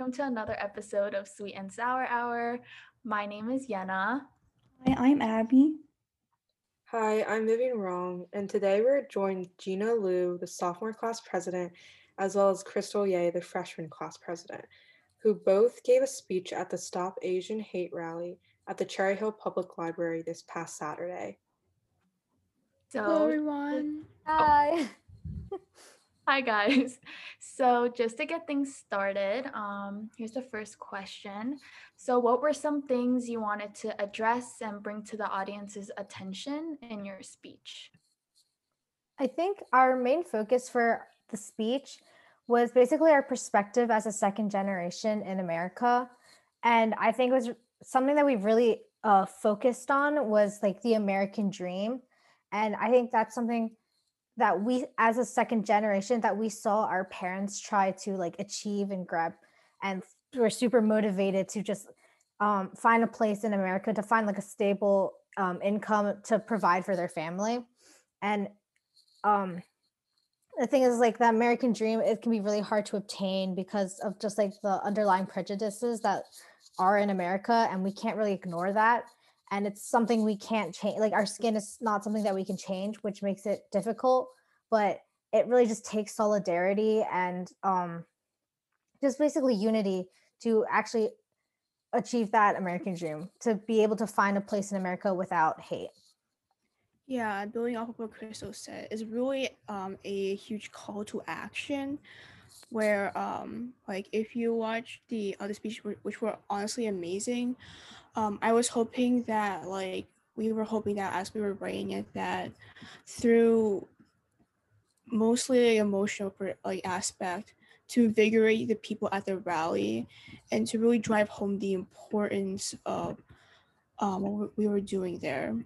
welcome to another episode of Sweet and Sour Hour. My name is Yenna. Hi, I'm Abby. Hi, I'm Vivian Wong, and today we're joined Gina Liu, the sophomore class president, as well as Crystal Ye, the freshman class president, who both gave a speech at the Stop Asian Hate rally at the Cherry Hill Public Library this past Saturday. So, Hello, everyone. Hi. Hi, guys. So, just to get things started, um, here's the first question. So, what were some things you wanted to address and bring to the audience's attention in your speech? I think our main focus for the speech was basically our perspective as a second generation in America. And I think it was something that we really uh, focused on was like the American dream. And I think that's something that we as a second generation that we saw our parents try to like achieve and grab and we're super motivated to just um, find a place in america to find like a stable um, income to provide for their family. And um, the thing is like the american dream it can be really hard to obtain because of just like the underlying prejudices that are in america and we can't really ignore that and it's something we can't change like our skin is not something that we can change which makes it difficult but it really just takes solidarity and um just basically unity to actually achieve that american dream to be able to find a place in america without hate Yeah, building off of what Crystal said is really um, a huge call to action. Where, um, like, if you watch the other speeches, which were honestly amazing, um, I was hoping that, like, we were hoping that as we were writing it, that through mostly the emotional like aspect to invigorate the people at the rally and to really drive home the importance of um, what we were doing there.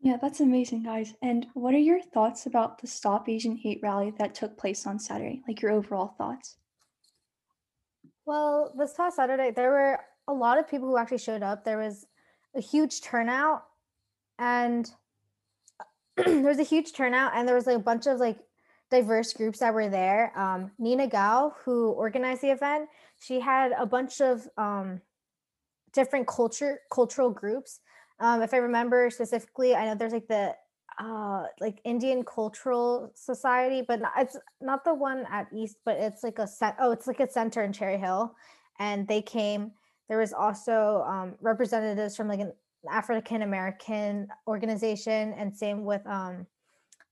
Yeah, that's amazing, guys. And what are your thoughts about the Stop Asian Hate rally that took place on Saturday? Like your overall thoughts? well this past saturday there were a lot of people who actually showed up there was a huge turnout and there was a huge turnout and there was like a bunch of like diverse groups that were there. Um, nina gao who organized the event she had a bunch of um, different culture cultural groups. Um, if i remember specifically i know there's like the uh like indian cultural society but not, it's not the one at east but it's like a set oh it's like a center in cherry hill. And they came there was also um, representatives from like an african american organization and same with um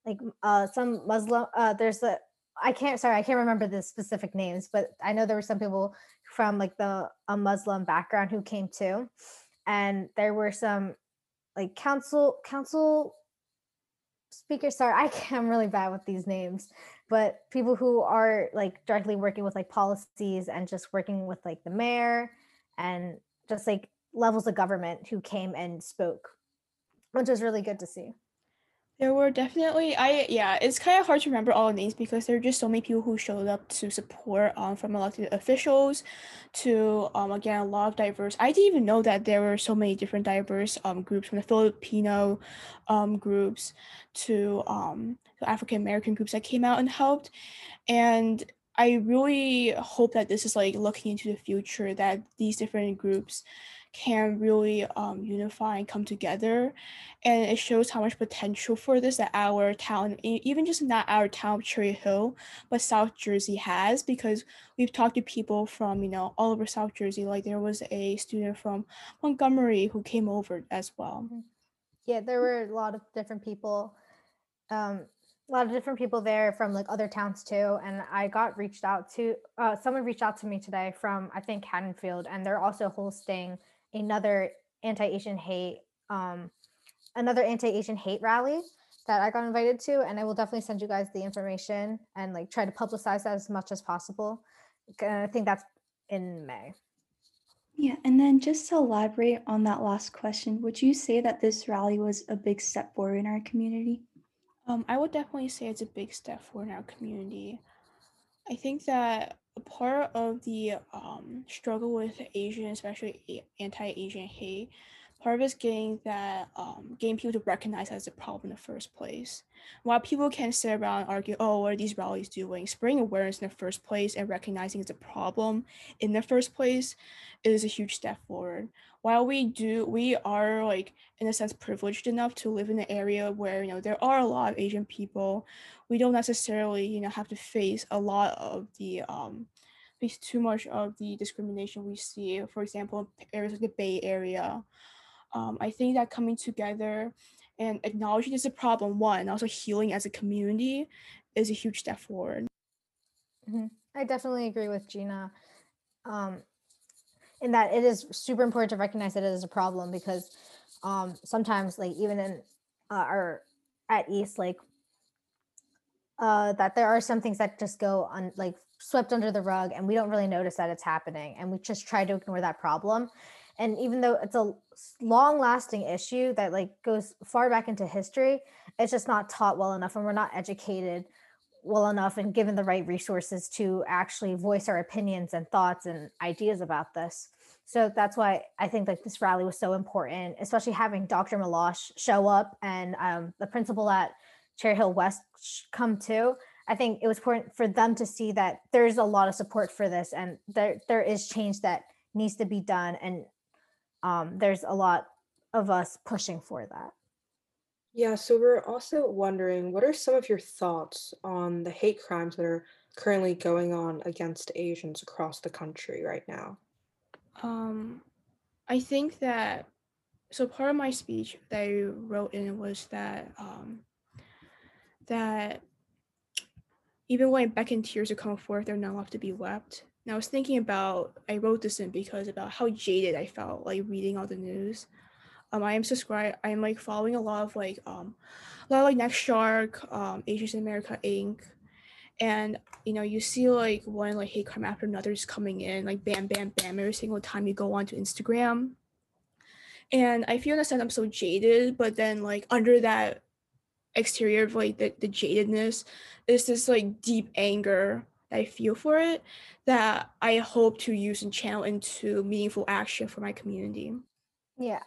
like uh some muslim uh there's a i can't sorry i can't remember the specific names but i know there were some people from like the a muslim background who came too. And there were some like council council speakers sorry i i'm really bad with these names but people who are like directly working with like policies and just working with like the mayor and just like levels of government who came and spoke which was really good to see. There were definitely I yeah, it's kind of hard to remember all the names because there are just so many people who showed up to support um from elected officials to um again a lot of diverse I didn't even know that there were so many different diverse um groups from the Filipino um groups to um African American groups that came out and helped. And I really hope that this is like looking into the future that these different groups can really um, unify and come together. And it shows how much potential for this that our town even just not our town of cherry hill but south jersey has because we've talked to people from you know all over south jersey like there was a student from montgomery who came over as well. Yeah there were a lot of different people um a lot of different people there from like other towns too and i got reached out to uh someone reached out to me today from i think haddonfield and they're also hosting another anti-asian hate um another anti-asian hate rally that i got invited to and i will definitely send you guys the information and like try to publicize that as much as possible i think that's in may Yeah, and then just to elaborate on that last question, would you say that this rally was a big step forward in our community? Um, I would definitely say it's a big step forward in our community. I think that a part of the um, struggle with Asian, especially anti-Asian hate, is getting that um, getting people to recognize as a problem in the first place. While people can sit around and argue, oh, what are these rallies doing? Spreading awareness in the first place and recognizing it's a problem in the first place is a huge step forward. While we do, we are like in a sense privileged enough to live in an area where you know there are a lot of Asian people. We don't necessarily you know have to face a lot of the um, face too much of the discrimination we see. For example, areas like the Bay Area um, I think that coming together and acknowledging it's a problem, one, also healing as a community is a huge step forward. Mhm. I definitely agree with Gina um, in that it is super important to recognize that it is a problem because um, sometimes, like even in uh, our at East, like uh, that there are some things that just go on like swept under the rug, and we don't really notice that it's happening, and we just try to ignore that problem. And even though it's a long-lasting issue that like goes far back into history, it's just not taught well enough, and we're not educated well enough and given the right resources to actually voice our opinions and thoughts and ideas about this. So that's why I think like this rally was so important, especially having Dr. Meloche show up and um, the principal at Cherry Hill West come too. I think it was important for them to see that there's a lot of support for this and there there is change that needs to be done and um, there's a lot of us pushing for that. Yeah, so we're also wondering what are some of your thoughts on the hate crimes that are currently going on against Asians across the country right now? Um, I think that so part of my speech that I wrote in was that um, that even when beckon tears are coming forth, they're not left to be wept. And I was thinking about I wrote this in because about how jaded I felt like reading all the news. Um, I am subscribed. I'm like following a lot of like um, a lot of like NextShark, um, Asians in America Inc. And you know, you see like one like hate crime after another is coming in, like bam, bam, bam, every single time you go onto Instagram. And I feel in a sense I'm so jaded, but then like under that exterior of like the, the jadedness is this like deep anger I feel for it that I hope to use and channel into meaningful action for my community. Yeah.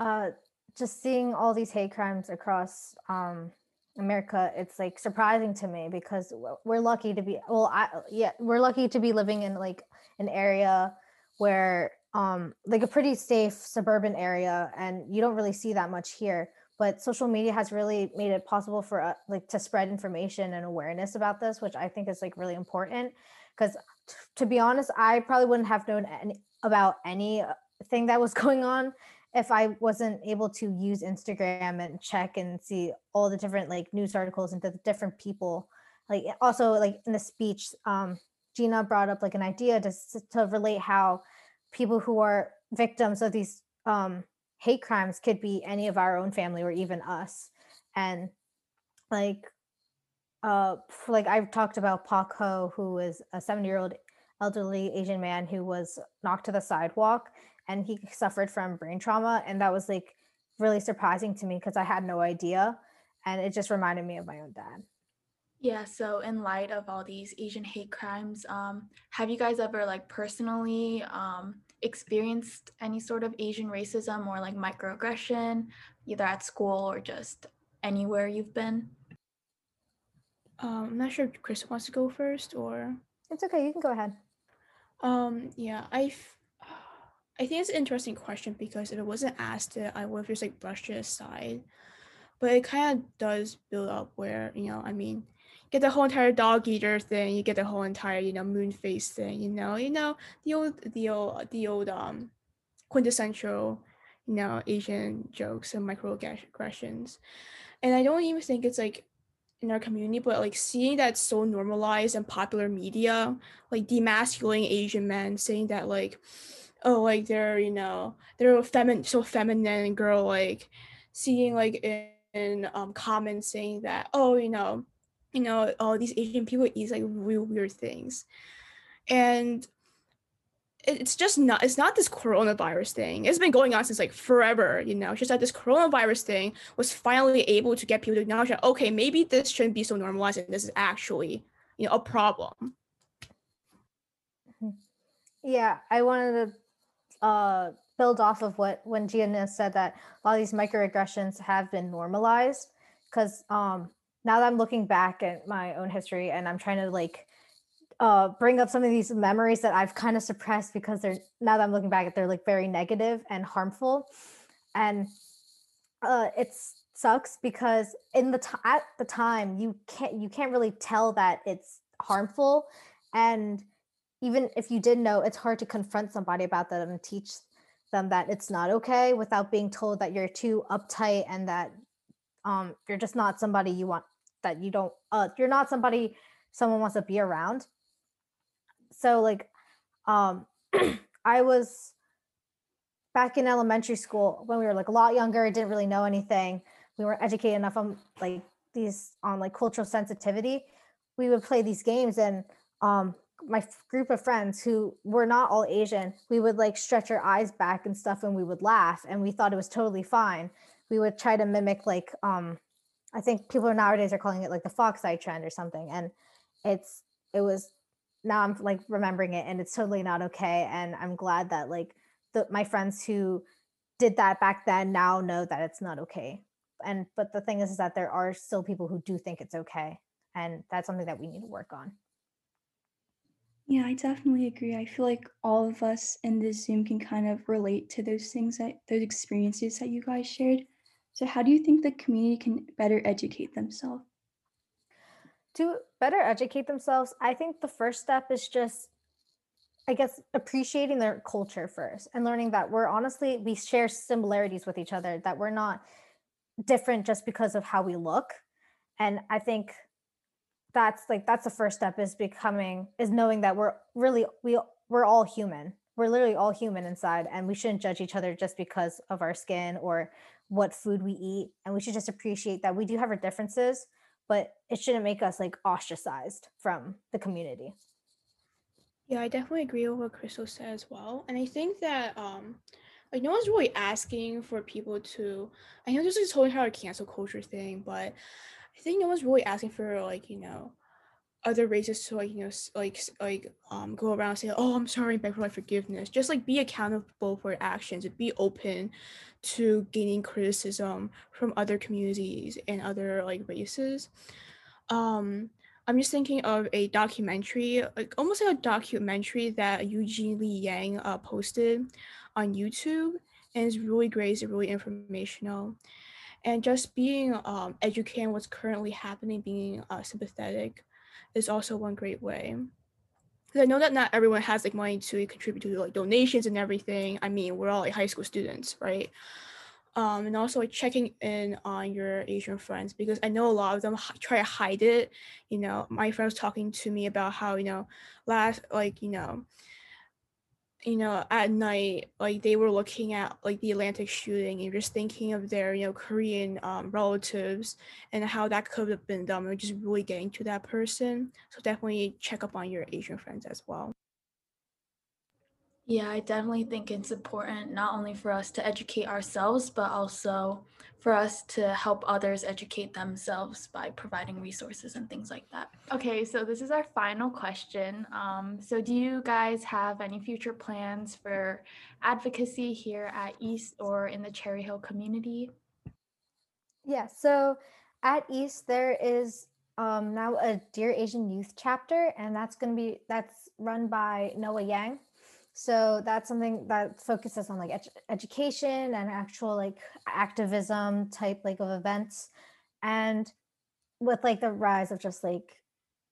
Uh, just seeing all these hate crimes across um, America, it's like surprising to me because we're lucky to be, well, I, yeah, we're lucky to be living in like an area where, um, like a pretty safe suburban area, and you don't really see that much here. But social media has really made it possible for uh, like to spread information and awareness about this, which I think is like really important. Because t- to be honest, I probably wouldn't have known any, about anything that was going on if I wasn't able to use Instagram and check and see all the different like news articles and the different people. Like also like in the speech, um, Gina brought up like an idea to to relate how people who are victims of these um, hate crimes could be any of our own family or even us, and like uh like I've talked about Pak Ho, who was a 70 year old elderly Asian man who was knocked to the sidewalk and he suffered from brain trauma and that was like really surprising to me because i had no idea and it just reminded me of my own dad. Yeah, so in light of all these Asian hate crimes, um, have you guys ever like personally um, experienced any sort of Asian racism or like microaggression, either at school or just anywhere you've been? Um, I'm not sure if Chris wants to go first or it's okay you can go ahead um yeah, I think it's an interesting question because if it wasn't asked it, I would have just like brushed it aside. But it kind of does build up where, you know, I mean, get the whole entire dog eater thing, you get the whole entire, you know, moon face thing, you know, you know, the old the old the old um quintessential, you know, Asian jokes and microaggressions. And I don't even think it's like in our community, but like seeing that so normalized and popular media, like demasculating Asian men, saying that like, oh, like they're you know they're feminine, so feminine girl like, seeing like in, in um comments saying that oh you know, you know all these Asian people eat like real weird things, and it's just not it's not this coronavirus thing. It's been going on since like forever you know? It's just that this coronavirus thing was finally able to get people to acknowledge that okay maybe this shouldn't be so normalized and this is actually you know a problem. Yeah i wanted to uh build off of what when Gina said that a lot of these microaggressions have been normalized. Because um, now that I'm looking back at my own history and I'm trying to like uh, bring up some of these memories that I've kind of suppressed because they're now that I'm looking back at they're like very negative and harmful, and uh, it sucks because in the t- at the time you can't you can't really tell that it's harmful, and even if you did know, it's hard to confront somebody about that and teach them that it's not okay without being told that you're too uptight and that um, you're just not somebody you want that you don't uh, you're not somebody someone wants to be around. So like um i was back in elementary school when we were like a lot younger didn't really know anything. We weren't educated enough on like these on like cultural sensitivity. We would play these games and um my group of friends who were not all asian we would like stretch our eyes back and stuff and we would laugh and we thought it was totally fine we would try to mimic like um i think people nowadays are calling it like the fox eye trend or something and it's it was now I'm like remembering it and it's totally not okay. And I'm glad that like the my friends who did that back then now know that it's not okay. And but the thing is, is that there are still people who do think it's okay. And that's something that we need to work on. Yeah, I definitely agree. I feel like all of us in this Zoom can kind of relate to those things that those experiences that you guys shared. So how do you think the community can better educate themselves? to better educate themselves, I think the first step is just, I guess, appreciating their culture first and learning that we're honestly, we share similarities with each other, that we're not different just because of how we look. And I think that's like, that's the first step is becoming, is knowing that we're really, we, we're all human. We're literally all human inside, and we shouldn't judge each other just because of our skin or what food we eat. And we should just appreciate that we do have our differences, but it shouldn't make us like ostracized from the community. Yeah, I definitely agree with what Crystal said as well. And I think that um like no one's really asking for people to I know this is totally whole entire cancel culture thing, but I think no one's really asking for like, you know, other races to like you know like like um go around and say oh i'm sorry beg for my forgiveness. Just like be accountable for actions and be open to gaining criticism from other communities and other like races. Um i'm just thinking of a documentary like almost like a documentary that eugene lee yang uh, posted on youtube and it's really great it's really informational. And just being um, educated what's currently happening being uh, sympathetic is also one great way. Because I know that not everyone has like money to contribute to like donations and everything. I mean, we're all like high school students, right? Um, and also like checking in on your Asian friends because I know a lot of them h- try to hide it. You know, my friend was talking to me about how you know last like you know you know, at night, like they were looking at like the Atlanta shooting and just thinking of their, you know, Korean um, relatives and how that could have been them and just really getting to that person. So definitely check up on your Asian friends as well. Yeah, I definitely think it's important not only for us to educate ourselves, but also for us to help others educate themselves by providing resources and things like that. Okay, so this is our final question. Um, so, do you guys have any future plans for advocacy here at East or in the Cherry Hill community? Yeah, so at East there is um, now a Dear Asian Youth chapter, and that's going to be that's run by Noah Yang. So that's something that focuses on like ed- education and actual like activism type like of events. And with like the rise of just like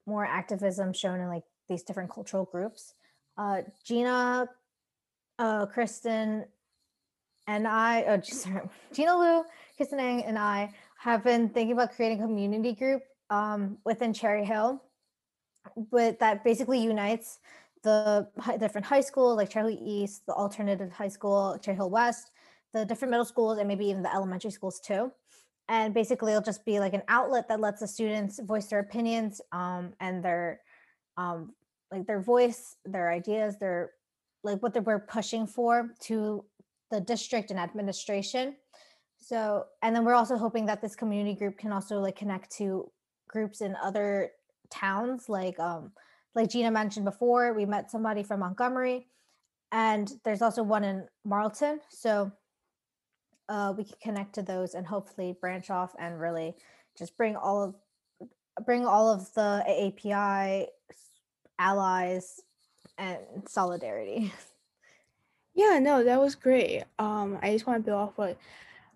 more activism shown in like these different cultural groups, uh, Gina, uh, Kristen, and I, oh, sorry, Gina Liu, Kristen Ang, and I have been thinking about creating a community group um, within Cherry Hill, but that basically unites the different high schools like Cherry Hill East, the alternative high school, Cherry Hill West, the different middle schools, and maybe even the elementary schools too. And basically, it'll just be like an outlet that lets the students voice their opinions um, and their um, like their voice, their ideas, their like what they were pushing for to the district and administration. So, and then we're also hoping that this community group can also like connect to groups in other towns like um like Gina mentioned before, we met somebody from Montgomery and there's also one in Marlton. So uh, we can connect to those and hopefully branch off and really just bring all of bring all of the API allies and solidarity. Yeah, no, that was great. Um, I just want to build off what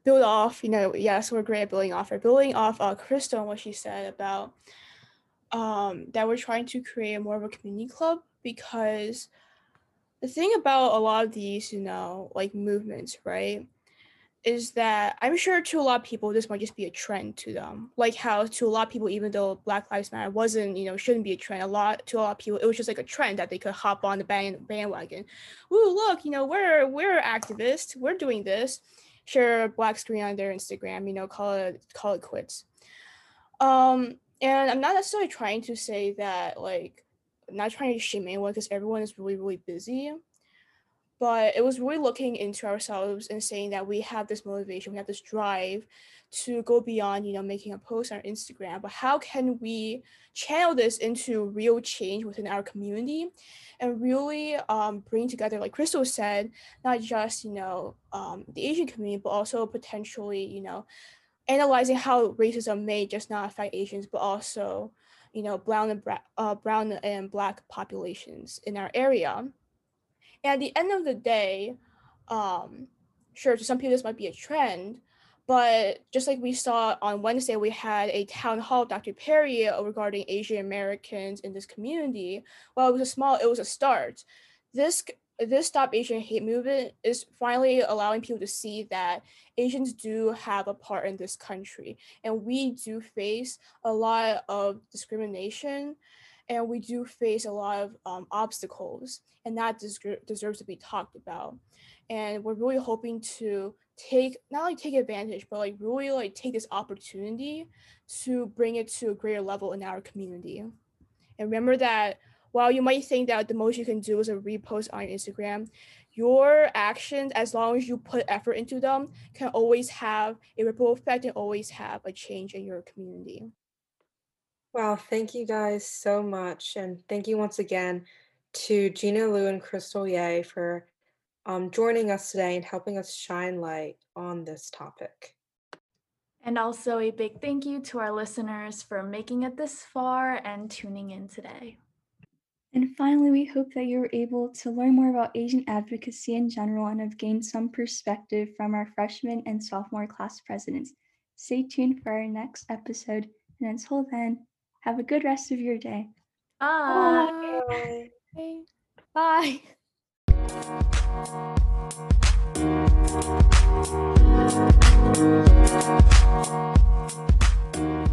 build off, you know, yes, we're great at building off. We're building off uh Crystal and what she said about um that we're trying to create more of a community club because the thing about a lot of these, you know, like movements, right? is that I'm sure to a lot of people this might just be a trend to them. Like how to a lot of people, even though Black Lives Matter wasn't, you know, shouldn't be a trend. A lot to a lot of people, it was just like a trend that they could hop on the band bandwagon. Ooh, look, you know, we're we're activists, we're doing this. Share a black screen on their Instagram, you know, call it call it quits. Um, and I'm not necessarily trying to say that like not trying to shame anyone because everyone is really, really busy. But it was really looking into ourselves and saying that we have this motivation we have this drive to go beyond you know making a post on instagram. But how can we channel this into real change within our community and really um, bring together like crystal said not just you know um, the asian community but also potentially you know analyzing how racism may just not affect asians but also you know brown and bra- uh, brown and black populations in our area and at the end of the day, um, sure, to some people this might be a trend, but just like we saw on Wednesday, we had a town hall, Dr. Perry, regarding Asian Americans in this community. Well, it was a small, it was a start. This this Stop Asian Hate movement is finally allowing people to see that Asians do have a part in this country, and we do face a lot of discrimination and we do face a lot of um, obstacles and that des- deserves to be talked about. And we're really hoping to take not only take advantage but like really like take this opportunity to bring it to a greater level in our community. And remember that while you might think that the most you can do is a repost on instagram your actions as long as you put effort into them can always have a ripple effect and always have a change in your community Wow, thank you guys so much. And thank you once again to Gina Liu and Crystal Ye for um, joining us today and helping us shine light on this topic. And also a big thank you to our listeners for making it this far and tuning in today. And finally, we hope that you were able to learn more about Asian advocacy in general and have gained some perspective from our freshman and sophomore class presidents. Stay tuned for our next episode. And until then, have a good rest of your day. Bye. Bye. Bye. Bye.